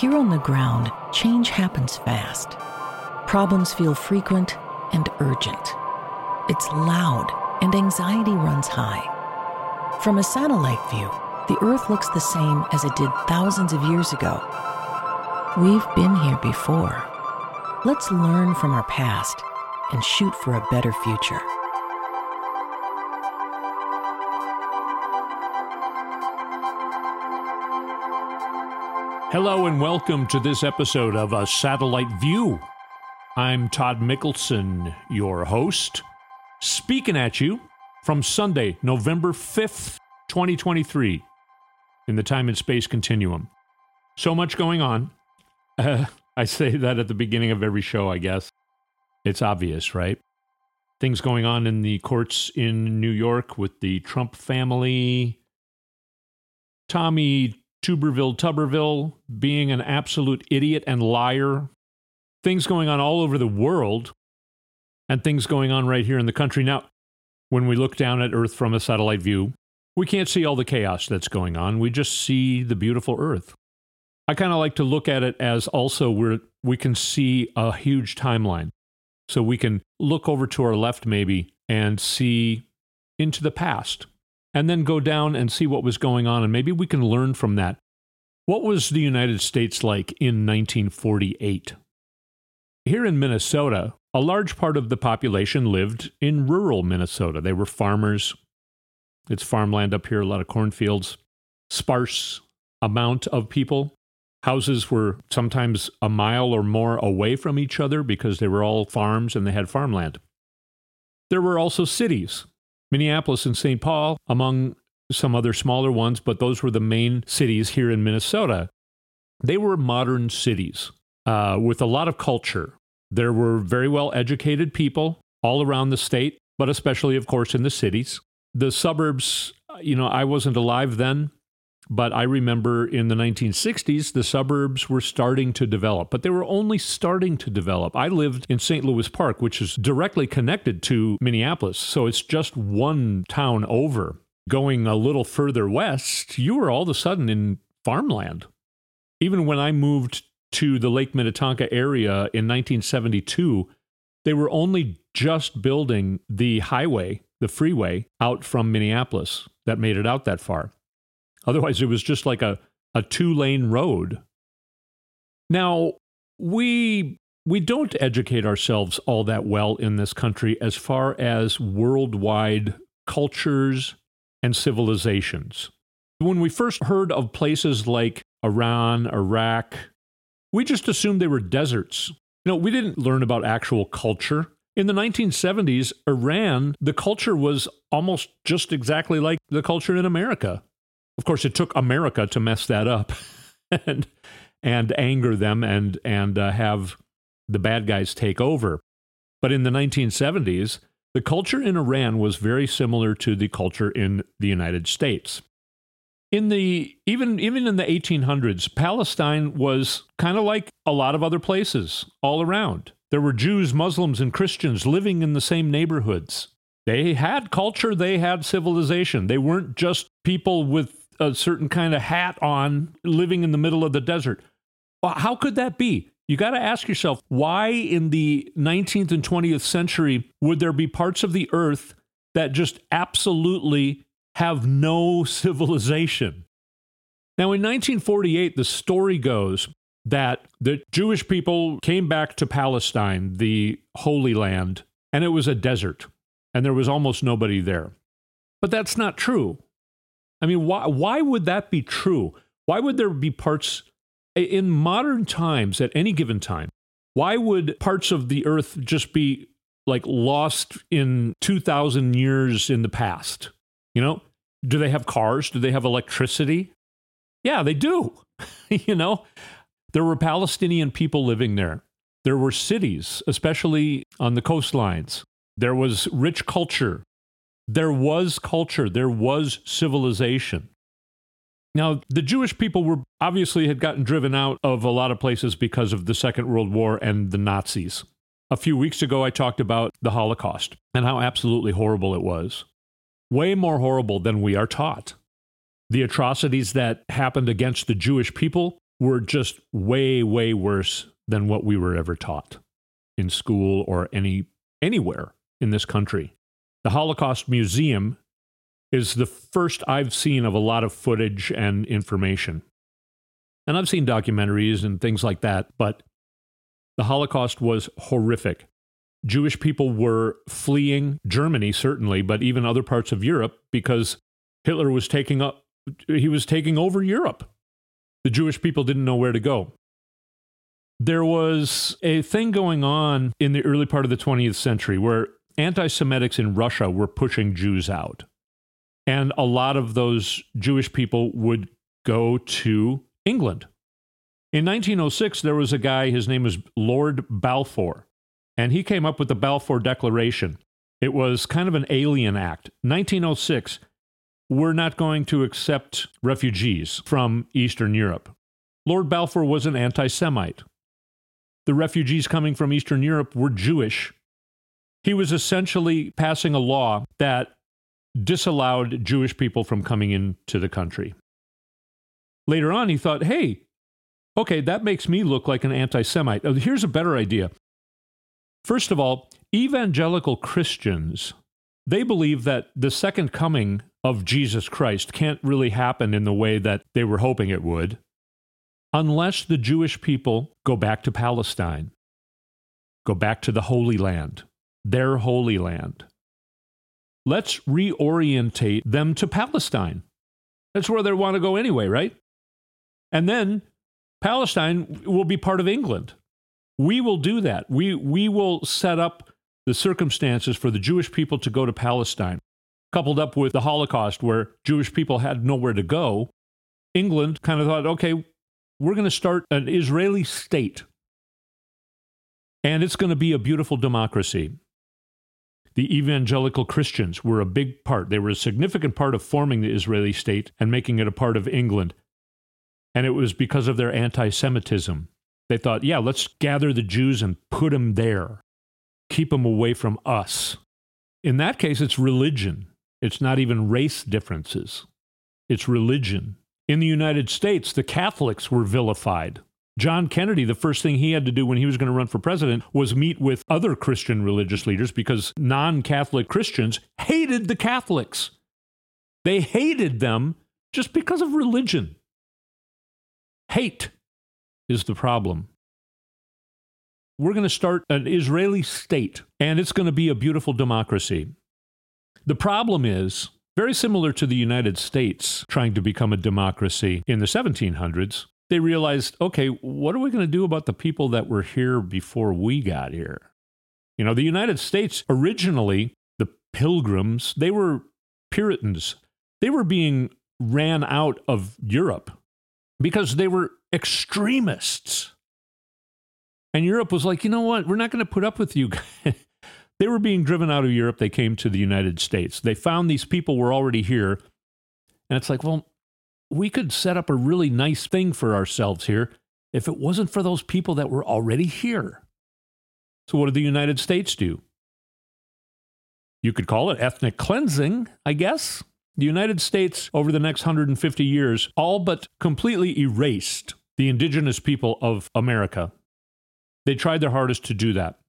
Here on the ground, change happens fast. Problems feel frequent and urgent. It's loud and anxiety runs high. From a satellite view, the Earth looks the same as it did thousands of years ago. We've been here before. Let's learn from our past and shoot for a better future. Hello and welcome to this episode of A Satellite View. I'm Todd Mikkelson, your host, speaking at you from Sunday, November 5th, 2023, in the time and space continuum. So much going on. Uh, I say that at the beginning of every show, I guess. It's obvious, right? Things going on in the courts in New York with the Trump family. Tommy Tuberville Tuberville being an absolute idiot and liar. Things going on all over the world and things going on right here in the country. Now, when we look down at Earth from a satellite view, we can't see all the chaos that's going on. We just see the beautiful Earth. I kind of like to look at it as also where we can see a huge timeline. So we can look over to our left maybe and see into the past and then go down and see what was going on. And maybe we can learn from that. What was the United States like in 1948? Here in Minnesota, a large part of the population lived in rural Minnesota. They were farmers. It's farmland up here, a lot of cornfields, sparse amount of people. Houses were sometimes a mile or more away from each other because they were all farms and they had farmland. There were also cities Minneapolis and St. Paul, among some other smaller ones, but those were the main cities here in Minnesota. They were modern cities uh, with a lot of culture. There were very well educated people all around the state, but especially, of course, in the cities. The suburbs, you know, I wasn't alive then, but I remember in the 1960s, the suburbs were starting to develop, but they were only starting to develop. I lived in St. Louis Park, which is directly connected to Minneapolis. So it's just one town over. Going a little further west, you were all of a sudden in farmland. Even when I moved to the Lake Minnetonka area in 1972, they were only just building the highway, the freeway out from Minneapolis that made it out that far. Otherwise, it was just like a, a two lane road. Now, we we don't educate ourselves all that well in this country as far as worldwide cultures and civilizations. When we first heard of places like Iran, Iraq, we just assumed they were deserts. You know, we didn't learn about actual culture. In the 1970s, Iran, the culture was almost just exactly like the culture in America. Of course, it took America to mess that up and and anger them and and uh, have the bad guys take over. But in the 1970s, the culture in Iran was very similar to the culture in the United States. In the even even in the 1800s, Palestine was kind of like a lot of other places all around. There were Jews, Muslims, and Christians living in the same neighborhoods. They had culture, they had civilization. They weren't just people with a certain kind of hat on living in the middle of the desert. How could that be? You got to ask yourself why in the 19th and 20th century would there be parts of the earth that just absolutely have no civilization? Now, in 1948, the story goes that the Jewish people came back to Palestine, the Holy Land, and it was a desert, and there was almost nobody there. But that's not true. I mean, why, why would that be true? Why would there be parts in modern times at any given time? Why would parts of the earth just be like lost in 2,000 years in the past? You know, do they have cars? Do they have electricity? Yeah, they do. you know, there were Palestinian people living there. There were cities, especially on the coastlines. There was rich culture. There was culture, there was civilization. Now, the Jewish people were obviously had gotten driven out of a lot of places because of the Second World War and the Nazis. A few weeks ago, I talked about the Holocaust and how absolutely horrible it was. Way more horrible than we are taught. The atrocities that happened against the Jewish people were just way, way worse than what we were ever taught in school or any anywhere in this country. The Holocaust Museum is the first I've seen of a lot of footage and information. And I've seen documentaries and things like that, but the Holocaust was horrific. Jewish people were fleeing Germany, certainly, but even other parts of Europe because Hitler was taking up, he was taking over Europe. The Jewish people didn't know where to go. There was a thing going on in the early part of the 20th century where anti Semitics in Russia were pushing Jews out. And a lot of those Jewish people would go to England. In 1906, there was a guy, his name was Lord Balfour, and he came up with the Balfour Declaration. It was kind of an alien act. 1906, we're not going to accept refugees from Eastern Europe. Lord Balfour was an anti Semite. The refugees coming from Eastern Europe were Jewish. He was essentially passing a law that disallowed Jewish people from coming into the country. Later on, he thought, hey, okay, that makes me look like an anti Semite. Here's a better idea. First of all, evangelical Christians, they believe that the second coming of Jesus Christ can't really happen in the way that they were hoping it would unless the Jewish people go back to Palestine, go back to the Holy Land, their Holy Land. Let's reorientate them to Palestine. That's where they want to go anyway, right? And then Palestine will be part of England. We will do that. We, we will set up the circumstances for the Jewish people to go to Palestine. Coupled up with the Holocaust, where Jewish people had nowhere to go, England kind of thought, okay, we're going to start an Israeli state. And it's going to be a beautiful democracy. The evangelical Christians were a big part. They were a significant part of forming the Israeli state and making it a part of England. And it was because of their anti Semitism. They thought, yeah, let's gather the Jews and put them there, keep them away from us. In that case, it's religion. It's not even race differences, it's religion. In the United States, the Catholics were vilified. John Kennedy, the first thing he had to do when he was going to run for president was meet with other Christian religious leaders because non Catholic Christians hated the Catholics. They hated them just because of religion. Hate is the problem. We're going to start an Israeli state, and it's going to be a beautiful democracy. The problem is very similar to the United States trying to become a democracy in the 1700s. They realized, okay, what are we going to do about the people that were here before we got here? You know, the United States originally, the pilgrims, they were Puritans. They were being ran out of Europe because they were extremists. And Europe was like, you know what? We're not going to put up with you. they were being driven out of Europe. They came to the United States. They found these people were already here. And it's like, well, we could set up a really nice thing for ourselves here if it wasn't for those people that were already here. So, what did the United States do? You could call it ethnic cleansing, I guess. The United States, over the next 150 years, all but completely erased the indigenous people of America. They tried their hardest to do that.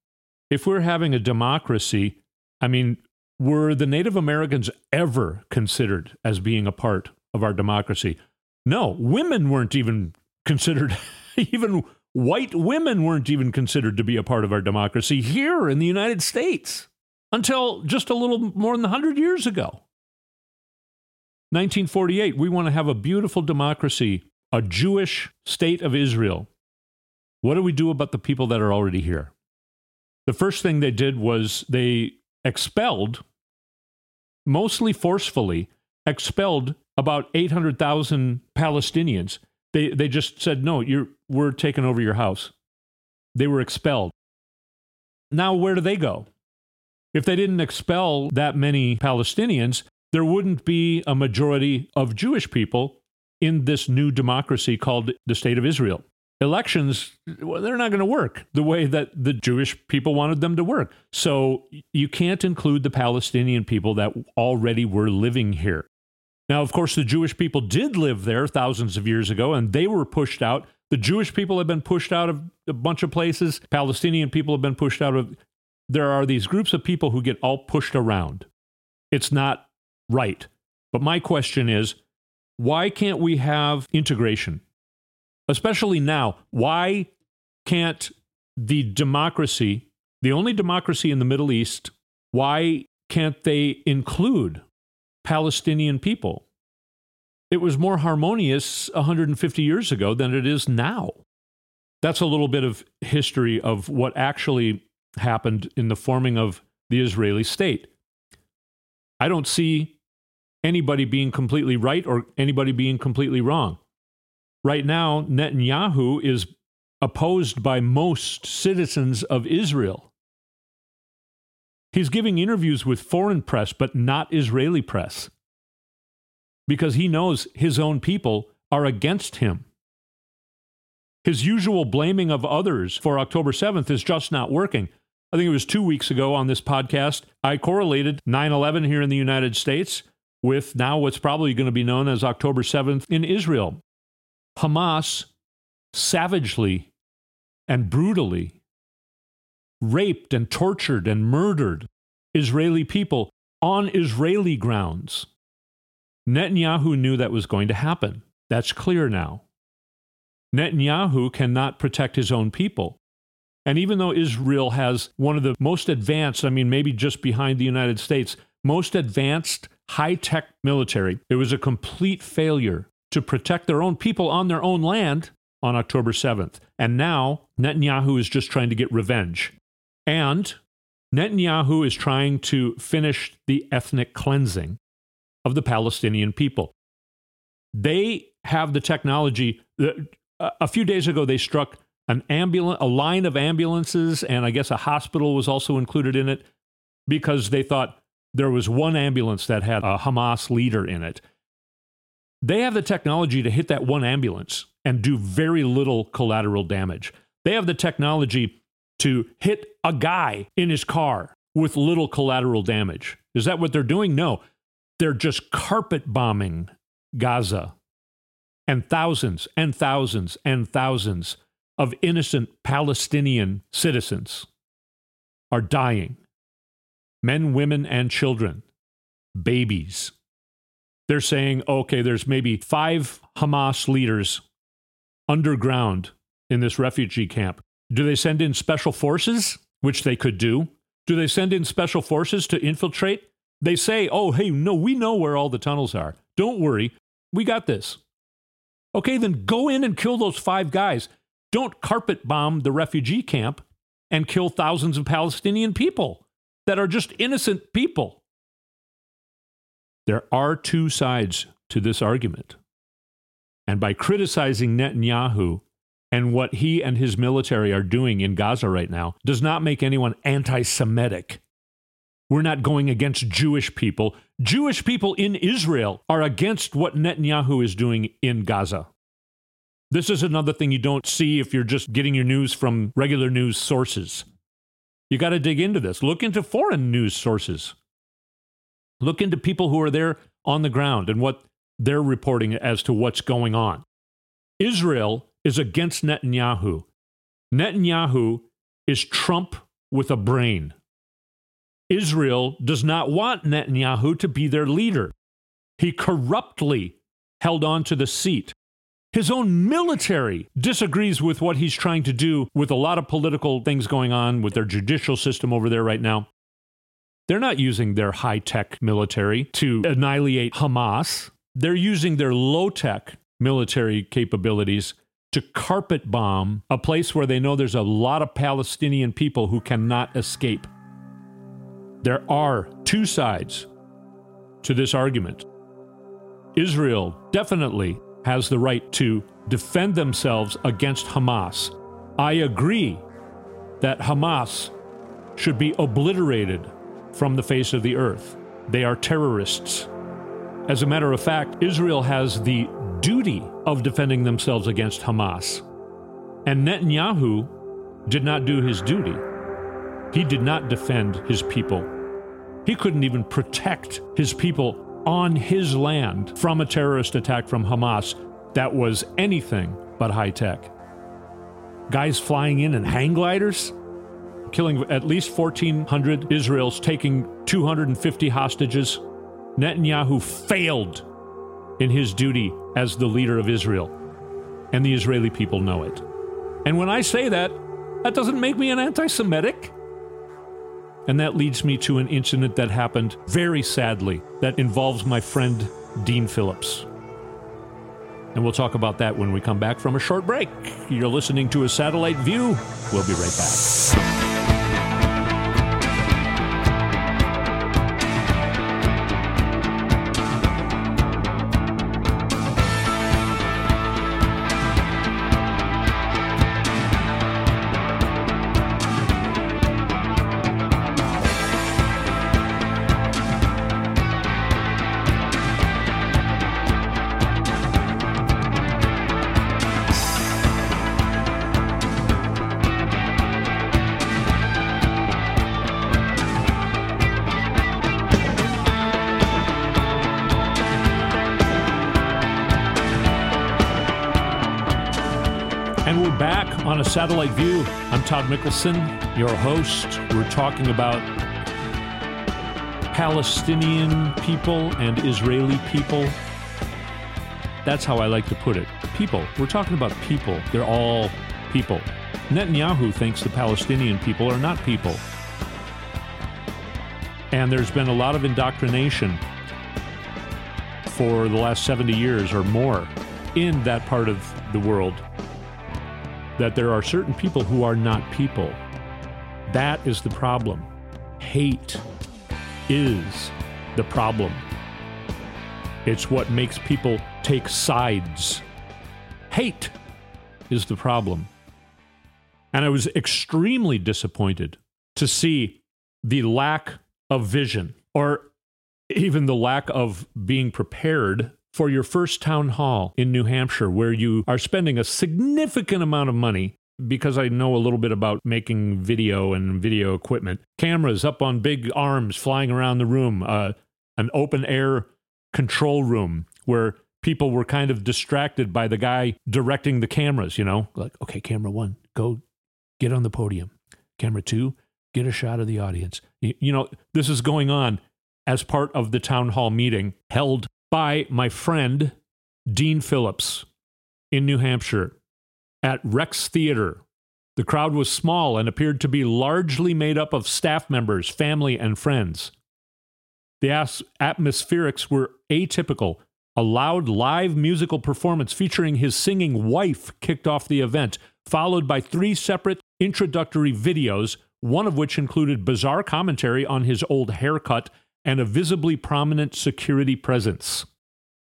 If we're having a democracy, I mean, were the Native Americans ever considered as being a part of our democracy? No, women weren't even considered, even white women weren't even considered to be a part of our democracy here in the United States until just a little more than 100 years ago. 1948, we want to have a beautiful democracy, a Jewish state of Israel. What do we do about the people that are already here? The first thing they did was they expelled, mostly forcefully, expelled about 800,000 Palestinians. They, they just said, no, you're, we're taking over your house. They were expelled. Now, where do they go? If they didn't expel that many Palestinians, there wouldn't be a majority of Jewish people in this new democracy called the State of Israel. Elections, well, they're not going to work the way that the Jewish people wanted them to work. So you can't include the Palestinian people that already were living here. Now, of course, the Jewish people did live there thousands of years ago, and they were pushed out The Jewish people have been pushed out of a bunch of places. Palestinian people have been pushed out of. There are these groups of people who get all pushed around. It's not right. But my question is why can't we have integration? Especially now. Why can't the democracy, the only democracy in the Middle East, why can't they include Palestinian people? It was more harmonious 150 years ago than it is now. That's a little bit of history of what actually happened in the forming of the Israeli state. I don't see anybody being completely right or anybody being completely wrong. Right now, Netanyahu is opposed by most citizens of Israel. He's giving interviews with foreign press, but not Israeli press because he knows his own people are against him. His usual blaming of others for October 7th is just not working. I think it was two weeks ago on this podcast, I correlated 9 11 here in the United States with now what's probably going to be known as October 7th in Israel. Hamas savagely and brutally raped and tortured and murdered Israeli people on Israeli grounds. Netanyahu knew that was going to happen. That's clear now. Netanyahu cannot protect his own people. And even though Israel has one of the most advanced, I mean, maybe just behind the United States, most advanced high tech military, it was a complete failure to protect their own people on their own land on October 7th. And now Netanyahu is just trying to get revenge. And Netanyahu is trying to finish the ethnic cleansing of the Palestinian people. They have the technology. A few days ago, they struck an ambulance, a line of ambulances, and I guess a hospital was also included in it because they thought there was one ambulance that had a Hamas leader in it. They have the technology to hit that one ambulance and do very little collateral damage. They have the technology to hit a guy in his car with little collateral damage. Is that what they're doing? No. They're just carpet bombing Gaza. And thousands and thousands and thousands of innocent Palestinian citizens are dying men, women, and children, babies. They're saying, okay, there's maybe five Hamas leaders underground in this refugee camp. Do they send in special forces, which they could do? Do they send in special forces to infiltrate? They say, oh, hey, no, we know where all the tunnels are. Don't worry. We got this. Okay, then go in and kill those five guys. Don't carpet bomb the refugee camp and kill thousands of Palestinian people that are just innocent people. There are two sides to this argument. And by criticizing Netanyahu and what he and his military are doing in Gaza right now does not make anyone anti Semitic. We're not going against Jewish people. Jewish people in Israel are against what Netanyahu is doing in Gaza. This is another thing you don't see if you're just getting your news from regular news sources. You got to dig into this. Look into foreign news sources. Look into people who are there on the ground and what they're reporting as to what's going on. Israel is against Netanyahu. Netanyahu is Trump with a brain. Israel does not want Netanyahu to be their leader. He corruptly held on to the seat. His own military disagrees with what he's trying to do with a lot of political things going on with their judicial system over there right now. They're not using their high tech military to annihilate Hamas. They're using their low tech military capabilities to carpet bomb a place where they know there's a lot of Palestinian people who cannot escape. There are two sides to this argument. Israel definitely has the right to defend themselves against Hamas. I agree that Hamas should be obliterated from the face of the earth. They are terrorists. As a matter of fact, Israel has the duty of defending themselves against Hamas. And Netanyahu did not do his duty. He did not defend his people. He couldn't even protect his people on his land from a terrorist attack from Hamas that was anything but high tech. guys flying in in hang gliders, killing at least 1,400 Israels, taking 250 hostages. Netanyahu failed in his duty as the leader of Israel, and the Israeli people know it. And when I say that, that doesn't make me an anti Semitic. And that leads me to an incident that happened very sadly that involves my friend Dean Phillips. And we'll talk about that when we come back from a short break. You're listening to a satellite view. We'll be right back. Satellite view. I'm Todd Mikkelson, your host. We're talking about Palestinian people and Israeli people. That's how I like to put it. People. We're talking about people. They're all people. Netanyahu thinks the Palestinian people are not people. And there's been a lot of indoctrination for the last 70 years or more in that part of the world that there are certain people who are not people. That is the problem. Hate is the problem. It's what makes people take sides. Hate is the problem. And I was extremely disappointed to see the lack of vision or even the lack of being prepared for your first town hall in New Hampshire, where you are spending a significant amount of money because I know a little bit about making video and video equipment, cameras up on big arms flying around the room, uh, an open air control room where people were kind of distracted by the guy directing the cameras, you know, like, okay, camera one, go get on the podium. Camera two, get a shot of the audience. You, you know, this is going on as part of the town hall meeting held by my friend Dean Phillips in New Hampshire at Rex Theater. The crowd was small and appeared to be largely made up of staff members, family, and friends. The atmospherics were atypical. A loud live musical performance featuring his singing wife kicked off the event, followed by three separate introductory videos, one of which included bizarre commentary on his old haircut and a visibly prominent security presence.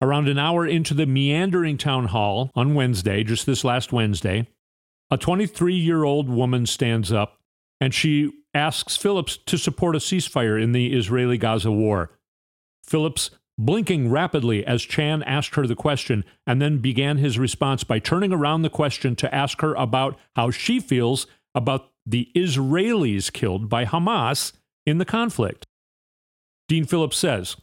Around an hour into the meandering town hall on Wednesday, just this last Wednesday, a 23 year old woman stands up and she asks Phillips to support a ceasefire in the Israeli Gaza war. Phillips blinking rapidly as Chan asked her the question, and then began his response by turning around the question to ask her about how she feels about the Israelis killed by Hamas in the conflict. Dean Phillips says,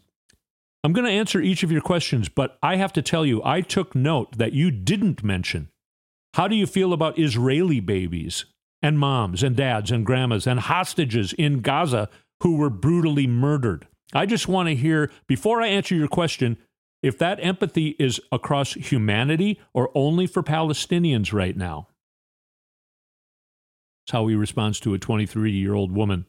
I'm going to answer each of your questions, but I have to tell you, I took note that you didn't mention. How do you feel about Israeli babies and moms and dads and grandmas and hostages in Gaza who were brutally murdered? I just want to hear, before I answer your question, if that empathy is across humanity or only for Palestinians right now. That's how he responds to a 23 year old woman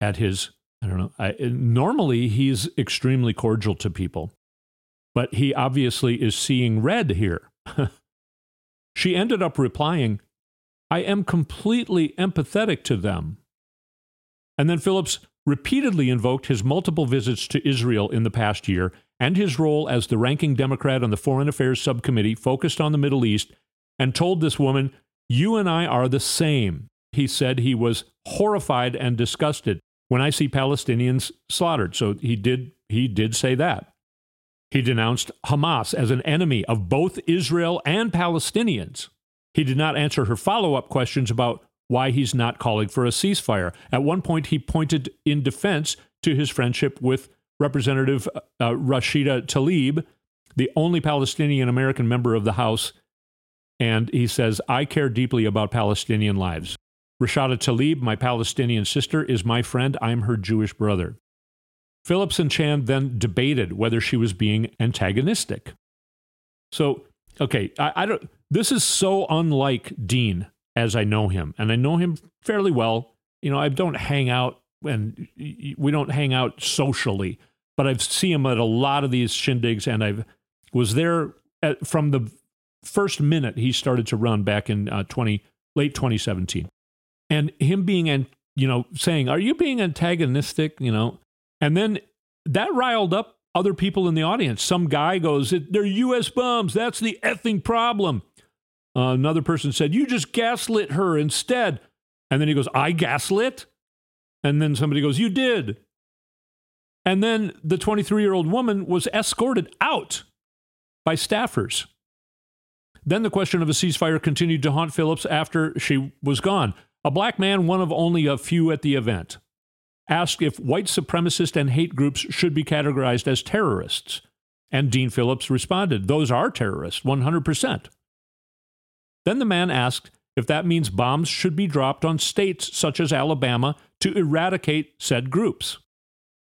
at his I don't know. I, normally, he's extremely cordial to people, but he obviously is seeing red here. she ended up replying, I am completely empathetic to them. And then Phillips repeatedly invoked his multiple visits to Israel in the past year and his role as the ranking Democrat on the Foreign Affairs Subcommittee focused on the Middle East and told this woman, You and I are the same. He said he was horrified and disgusted when I see Palestinians slaughtered. So he did he did say that. He denounced Hamas as an enemy of both Israel and Palestinians. He did not answer her follow-up questions about why he's not calling for a ceasefire. At one point he pointed in defense to his friendship with Representative uh, Rashida Tlaib, the only Palestinian American member of the House And he says, I care deeply about Palestinian lives. Rashida Tlaib, my Palestinian sister, is my friend. I'm her Jewish brother. Phillips and Chan then debated whether she was being antagonistic. So, okay, I, I don't. This is so unlike Dean as I know him, and I know him fairly well. You know, I don't hang out and we don't hang out socially, but I've seen him at a lot of these shindigs, and I've was there at, from the first minute he started to run back in uh, 20 late 2017 and him being and you know saying are you being antagonistic? You know and then that riled up other people in the audience. Some guy goes they're us bombs. That's the effing problem. Uh, another person said you just gaslit her instead. And then he goes i gaslit? And then somebody goes you did. And then the 23 year old woman was escorted out by staffers. Then the question of a ceasefire continued to haunt Phillips after she was gone. A black man, one of only a few at the event, asked if white supremacist and hate groups should be categorized as terrorists. And Dean Phillips responded, Those are terrorists, 100%. Then the man asked if that means bombs should be dropped on states such as Alabama to eradicate said groups.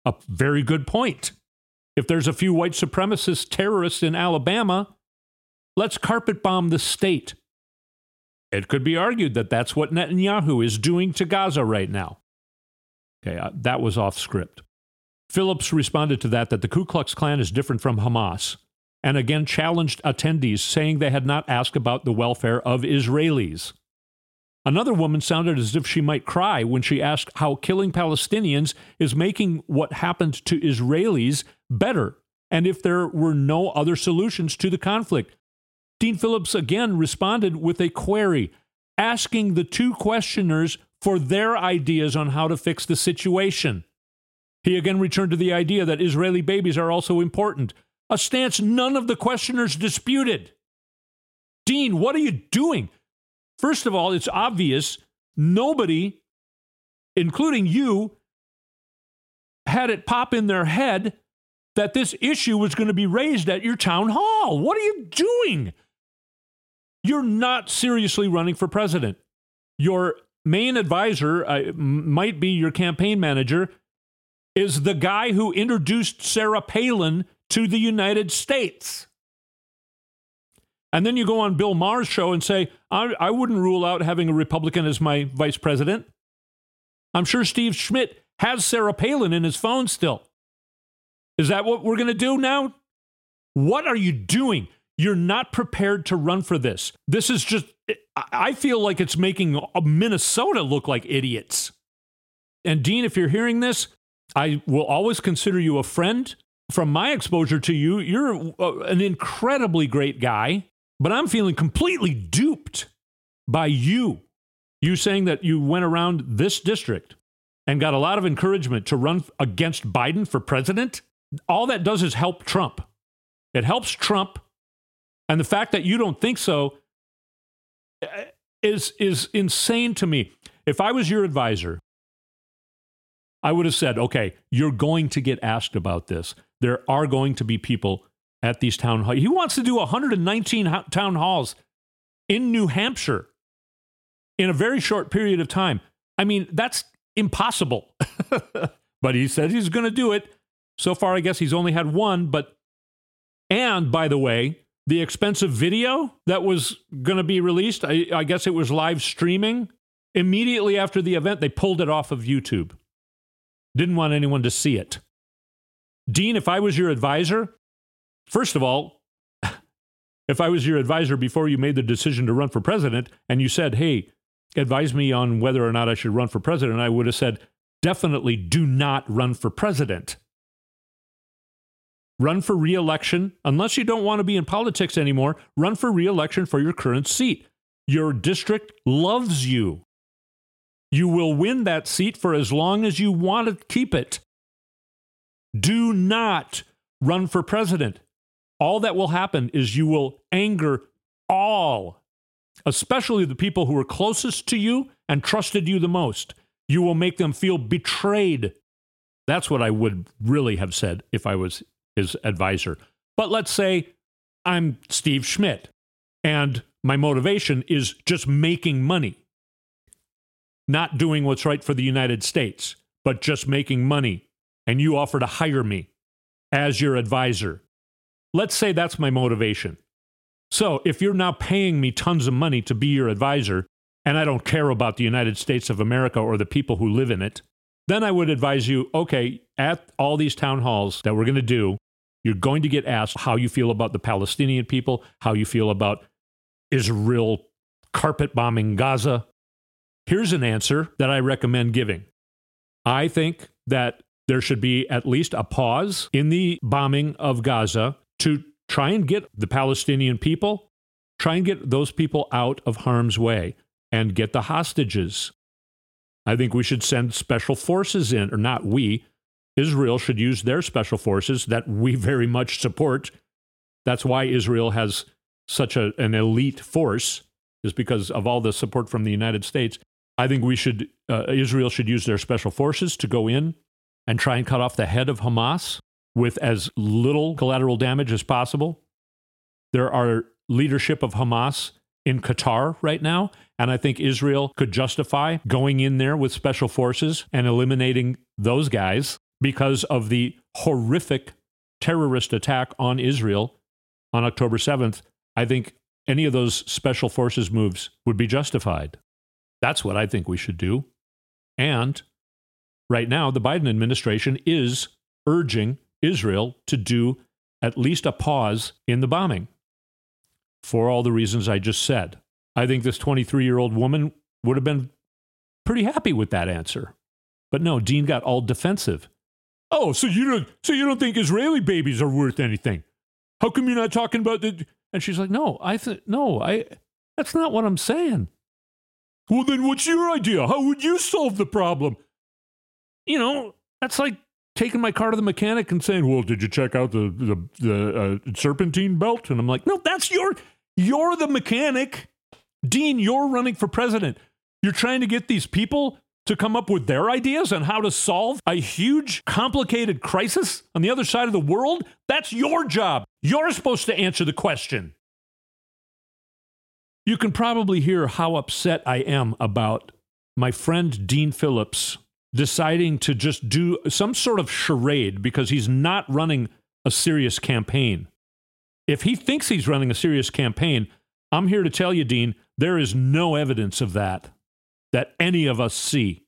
A very good point. If there's a few white supremacist terrorists in Alabama, Let's carpet bomb the state. It could be argued that that's what Netanyahu is doing to Gaza right now. Okay, uh, that was off script. Phillips responded to that that the Ku Klux Klan is different from Hamas, and again challenged attendees, saying they had not asked about the welfare of Israelis. Another woman sounded as if she might cry when she asked how killing Palestinians is making what happened to Israelis better, and if there were no other solutions to the conflict. Dean Phillips again responded with a query, asking the two questioners for their ideas on how to fix the situation. He again returned to the idea that Israeli babies are also important, a stance none of the questioners disputed. Dean, what are you doing? First of all, it's obvious nobody, including you, had it pop in their head that this issue was going to be raised at your town hall. What are you doing? You're not seriously running for president. Your main advisor uh, might be your campaign manager is the guy who introduced Sarah Palin to the United States. And then you go on Bill Maher's show and say, I, I wouldn't rule out having a Republican as my vice president. I'm sure Steve Schmidt has Sarah Palin in his phone still. Is that what we're going to do now? What are you doing? You're not prepared to run for this. This is just, I feel like it's making Minnesota look like idiots. And Dean, if you're hearing this, I will always consider you a friend. From my exposure to you, you're uh, an incredibly great guy, but I'm feeling completely duped by you. You saying that you went around this district and got a lot of encouragement to run against Biden for president. All that does is help Trump. It helps Trump and the fact that you don't think so uh, is, is insane to me. If I was your advisor, I would have said, okay, you're going to get asked about this. There are going to be people at these town halls. He wants to do 119 town halls in New Hampshire in a very short period of time. I mean, that's impossible. but he said he's going to do it. So far, I guess he's only had one. But, and by the way, the expensive video that was going to be released, I, I, guess it was live streaming. Immediately after the event, they pulled it off of YouTube. Didn't want anyone to see it. Dean, if I was your advisor, first of all, if I was your advisor before you made the decision to run for president and you said, hey, advise me on whether or not I should run for president, I would have said, definitely do not run for president run for reelection. Unless you don't want to be in politics anymore, run for reelection for your current seat. Your district loves you. You will win that seat for as long as you want to keep it. Do not run for president. All that will happen is you will anger all, especially the people who are closest to you and trusted you the most. You will make them feel betrayed. That's what I would really have said if I was his advisor. But let's say I'm Steve Schmidt And my motivation is just making money, not doing what's right for the United States, but just making money. And you offer to hire me as your advisor. Let's say that's my motivation. So if you're now paying me tons of money to be your advisor, and I don't care about the United States of America or the people who live in it, then I would advise you okay, at all these town halls that we're going to do, you're going to get asked how you feel about the Palestinian people, how you feel about Israel carpet bombing Gaza. Here's an answer that I recommend giving. I think that there should be at least a pause in the bombing of Gaza to try and get the Palestinian people, try and get those people out of harm's way and get the hostages. I think we should send special forces in, or not we. Israel should use their special forces that we very much support. That's why Israel has such a, an elite force, is because of all the support from the United States. I think we should, uh, Israel should use their special forces to go in and try and cut off the head of Hamas with as little collateral damage as possible. There are leadership of Hamas in Qatar right now, and I think Israel could justify going in there with special forces and eliminating those guys because of the horrific terrorist attack on Israel on October 7th. I think any of those special forces moves would be justified. That's what I think we should do. And right now, the Biden administration is urging Israel to do at least a pause in the bombing for all the reasons I just said. I think this 23 year old woman would have been pretty happy with that answer. But no, Dean got all defensive. Oh, so you don't so you don't think Israeli babies are worth anything? How come you're not talking about the and she's like, "No, I th- no, I that's not what I'm saying." Well, then what's your idea? How would you solve the problem? You know, that's like taking my car to the mechanic and saying, "Well, did you check out the the, the uh, serpentine belt?" And I'm like, "No, that's your you're the mechanic, Dean. You're running for president. You're trying to get these people to come up with their ideas on how to solve a huge, complicated crisis on the other side of the world. That's your job. You're supposed to answer the question." You can probably hear how upset I am about my friend Dean Phillips deciding to just do some sort of charade because he's not running a serious campaign. If he thinks he's running a serious campaign, I'm here to tell you, Dean, there is no evidence of that that any of us see.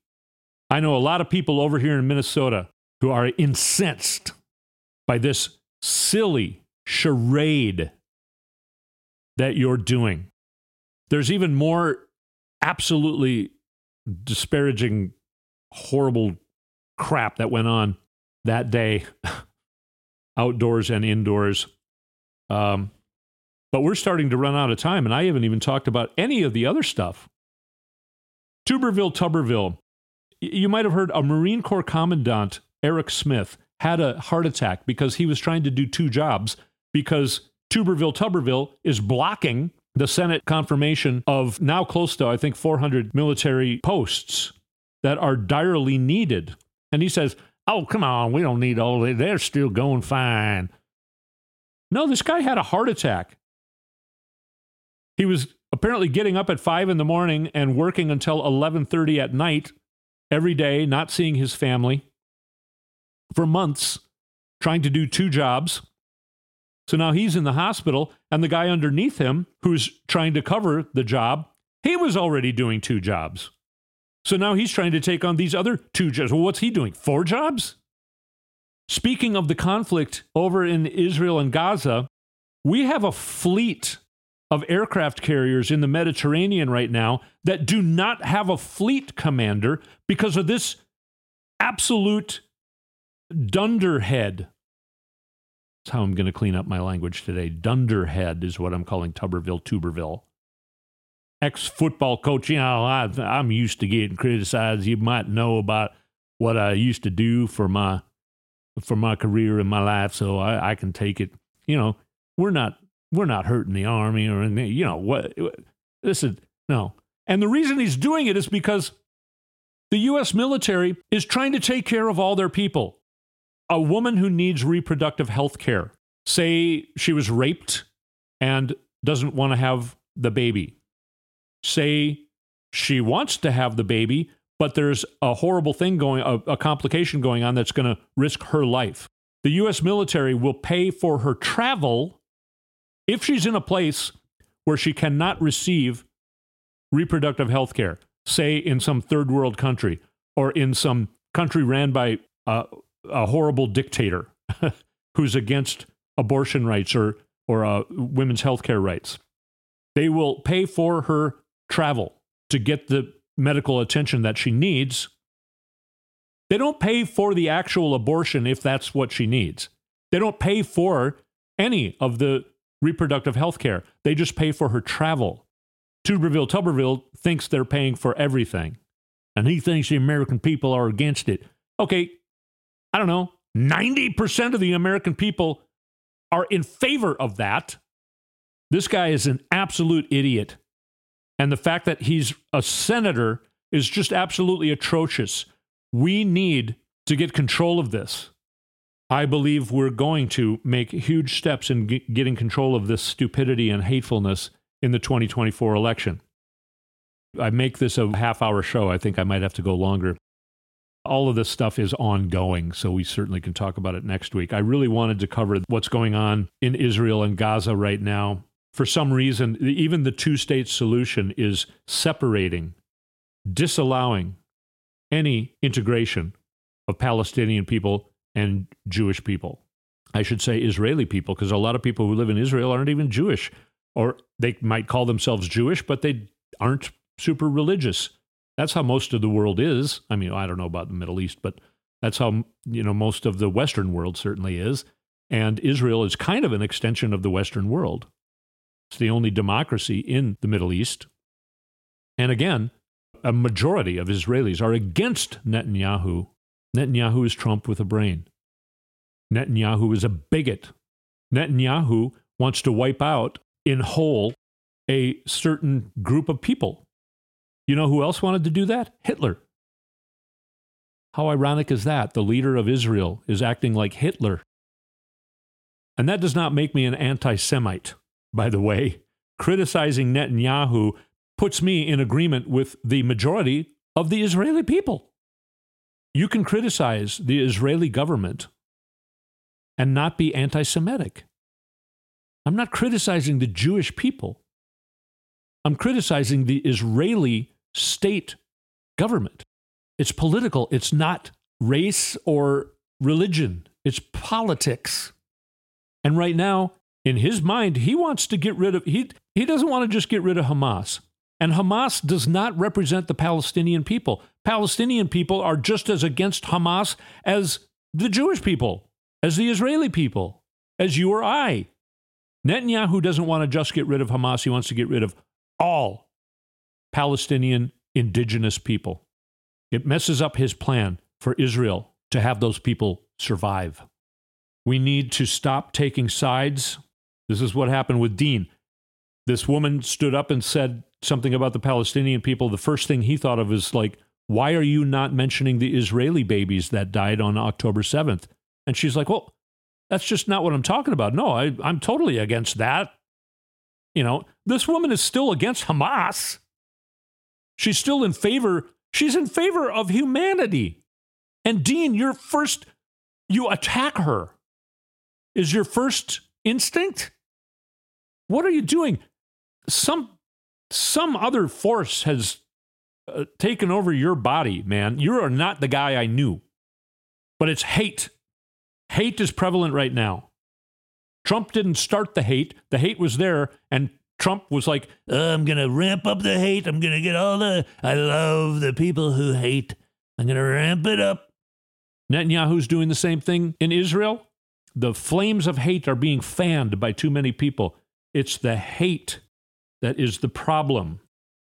I know a lot of people over here in Minnesota who are incensed by this silly charade that you're doing. There's even more absolutely disparaging horrible crap that went on that day, outdoors and indoors. Um, but we're starting to run out of time, and I haven't even talked about any of the other stuff. Tuberville, Tuberville. You might have heard a Marine Corps Commandant, Eric Smith, had a heart attack because he was trying to do two jobs because Tuberville, Tuberville is blocking the Senate confirmation of now close to, I think, 400 military posts that are direly needed. And he says, Oh, come on, we don't need all that. They're still going fine. No, this guy had a heart attack. He was apparently getting up at five in the morning and working until 11:30 at night every day, not seeing his family for months, trying to do two jobs. So now he's in the hospital, and the guy underneath him, who's trying to cover the job, he was already doing two jobs. So now he's trying to take on these other two jobs. Well, what's he doing? Four jobs? Speaking of the conflict over in Israel and Gaza, we have a fleet of aircraft carriers in the Mediterranean right now that do not have a fleet commander because of this absolute dunderhead. That's how I'm going to clean up my language today. Dunderhead is what I'm calling Tuberville, Tuberville ex football coach, you know, I, I'm used to getting criticized. You might know about what I used to do for my for my career in my life, so I, I can take it. You know, we're not we're not hurting the army or anything. You know what? This is no. And the reason he's doing it is because the U.S. military is trying to take care of all their people. A woman who needs reproductive health care, say she was raped and doesn't want to have the baby. Say she wants to have the baby, but there's a horrible thing going, a, a complication going on that's going to risk her life. The U.S. military will pay for her travel if she's in a place where she cannot receive reproductive health care, say in some third world country or in some country ran by a, a horrible dictator who's against abortion rights or, or uh, women's health care rights. They will pay for her travel to get the medical attention that she needs. They don't pay for the actual abortion if that's what she needs. They don't pay for any of the reproductive health care. They just pay for her travel. Tuberville Tuberville thinks they're paying for everything, and he thinks the American people are against it. Okay, I don't know. 90% of the American people are in favor of that. This guy is an absolute idiot. And the fact that he's a senator is just absolutely atrocious. We need to get control of this. I believe we're going to make huge steps in g- getting control of this stupidity and hatefulness in the 2024 election. I make this a half hour show. I think I might have to go longer. All of this stuff is ongoing, so we certainly can talk about it next week. I really wanted to cover what's going on in Israel and Gaza right now for some reason, even the two state solution is separating, disallowing any integration of Palestinian people and Jewish people. I should say Israeli people, because a lot of people who live in Israel aren't even Jewish, or they might call themselves Jewish, but they aren't super religious. That's how most of the world is. I mean, I don't know about the Middle East, but that's how you know most of the Western world certainly is. And Israel is kind of an extension of the Western world. It's the only democracy in the Middle East. And again, a majority of Israelis are against Netanyahu. Netanyahu is Trump with a brain. Netanyahu is a bigot. Netanyahu wants to wipe out in whole a certain group of people. You know who else wanted to do that? Hitler. How ironic is that? The leader of Israel is acting like Hitler. And that does not make me an anti Semite by the way, criticizing Netanyahu puts me in agreement with the majority of the Israeli people. You can criticize the Israeli government and not be anti Semitic. I'm not criticizing the Jewish people. I'm criticizing the Israeli state government. It's political, it's not race or religion, it's politics. And right now, in his mind, he wants to get rid of he he doesn't want to just get rid of Hamas. And Hamas does not represent the Palestinian people. Palestinian people are just as against Hamas as the Jewish people, as the Israeli people, as you or I. Netanyahu doesn't want to just get rid of Hamas, he wants to get rid of all Palestinian indigenous people. It messes up his plan for Israel to have those people survive. We need to stop taking sides this is what happened with Dean. This woman stood up and said something about the Palestinian people. The first thing he thought of is like, why are you not mentioning the Israeli babies that died on October 7th? And she's like, well, that's just not what I'm talking about. No, I, I'm totally against that. You know, this woman is still against Hamas. She's still in favor, she's in favor of humanity. And Dean, your first, you attack her. Is your first instinct? What are you doing? Some some other force has uh, taken over your body, man. You are not the guy I knew. But it's hate. Hate is prevalent right now. Trump didn't start the hate. The hate was there and Trump was like, "I'm going to ramp up the hate. I'm going to get all the I love the people who hate. I'm going to ramp it up." Netanyahu's doing the same thing in Israel. The flames of hate are being fanned by too many people. It's the hate that is the problem.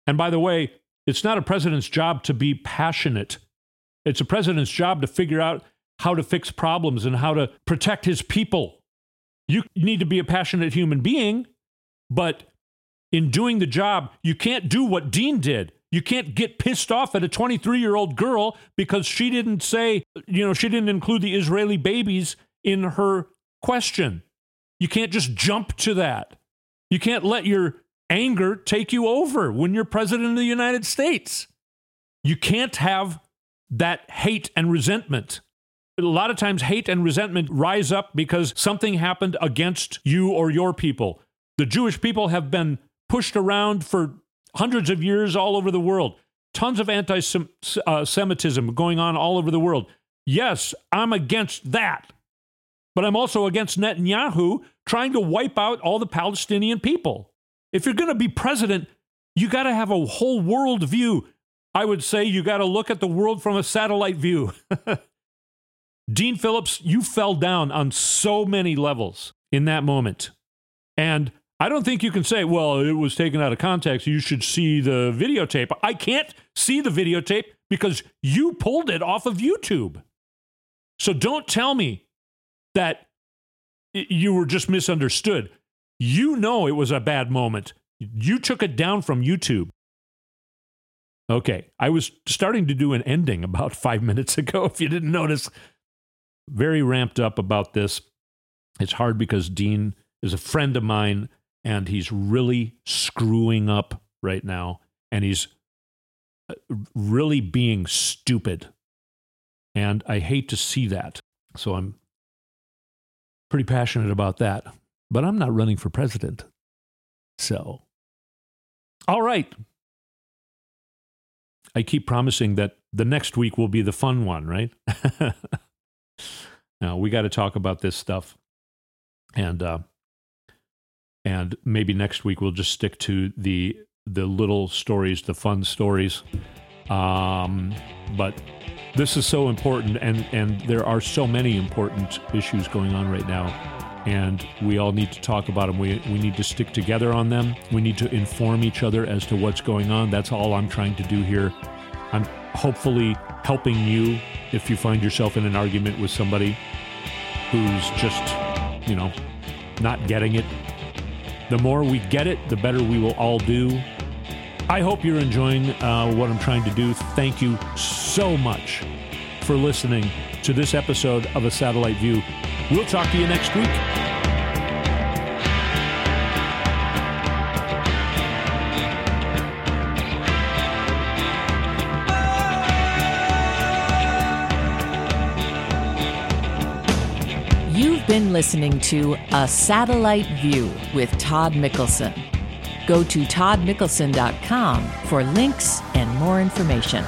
And by the way, it's not a president's job to be passionate. It's a president's job to figure out how to fix problems and how to protect his people. You need to be a passionate human being, but in doing the job, you can't do what Dean did. You can't get pissed off at a 23 year old girl because she didn't say, you know, she didn't include the Israeli babies in her question. You can't just jump to that. You can't let your anger take you over when you're president of the United States. You can't have that hate and resentment. A lot of times, hate and resentment rise up because something happened against you or your people. The Jewish people have been pushed around for hundreds of years all over the world. Tons of anti uh, Semitism going on all over the world. Yes, I'm against that. But I'm also against Netanyahu trying to wipe out all the Palestinian people. If you're going to be president, you got to have a whole world view. I would say you got to look at the world from a satellite view. Dean Phillips, you fell down on so many levels in that moment. And I don't think you can say, well, it was taken out of context. You should see the videotape. I can't see the videotape because you pulled it off of YouTube. So don't tell me that you were just misunderstood. You know it was a bad moment. You took it down from YouTube. Okay, I was starting to do an ending about five minutes ago, if you didn't notice. Very ramped up about this. It's hard because Dean is a friend of mine and he's really screwing up right now and he's uh, really being stupid. And I hate to see that. So I'm pretty passionate about that. But I'm not running for president. So, all right. I keep promising that the next week will be the fun one, right? now, we got to talk about this stuff. And, uh, and maybe next week we'll just stick to the the little stories, the fun stories. Um, but this is so important, and and there are so many important issues going on right now, and we all need to talk about them. We we need to stick together on them. We need to inform each other as to what's going on. That's all I'm trying to do here. I'm hopefully helping you if you find yourself in an argument with somebody who's just, you know, not getting it the more we get it, the better we will all do. I hope you're enjoying uh, what I'm trying to do. Thank you so much for listening to this episode of A Satellite View. We'll talk to you next week. You've been listening to A Satellite View with Todd Mikkelson. Go to toddmikkelson.com for links and more information.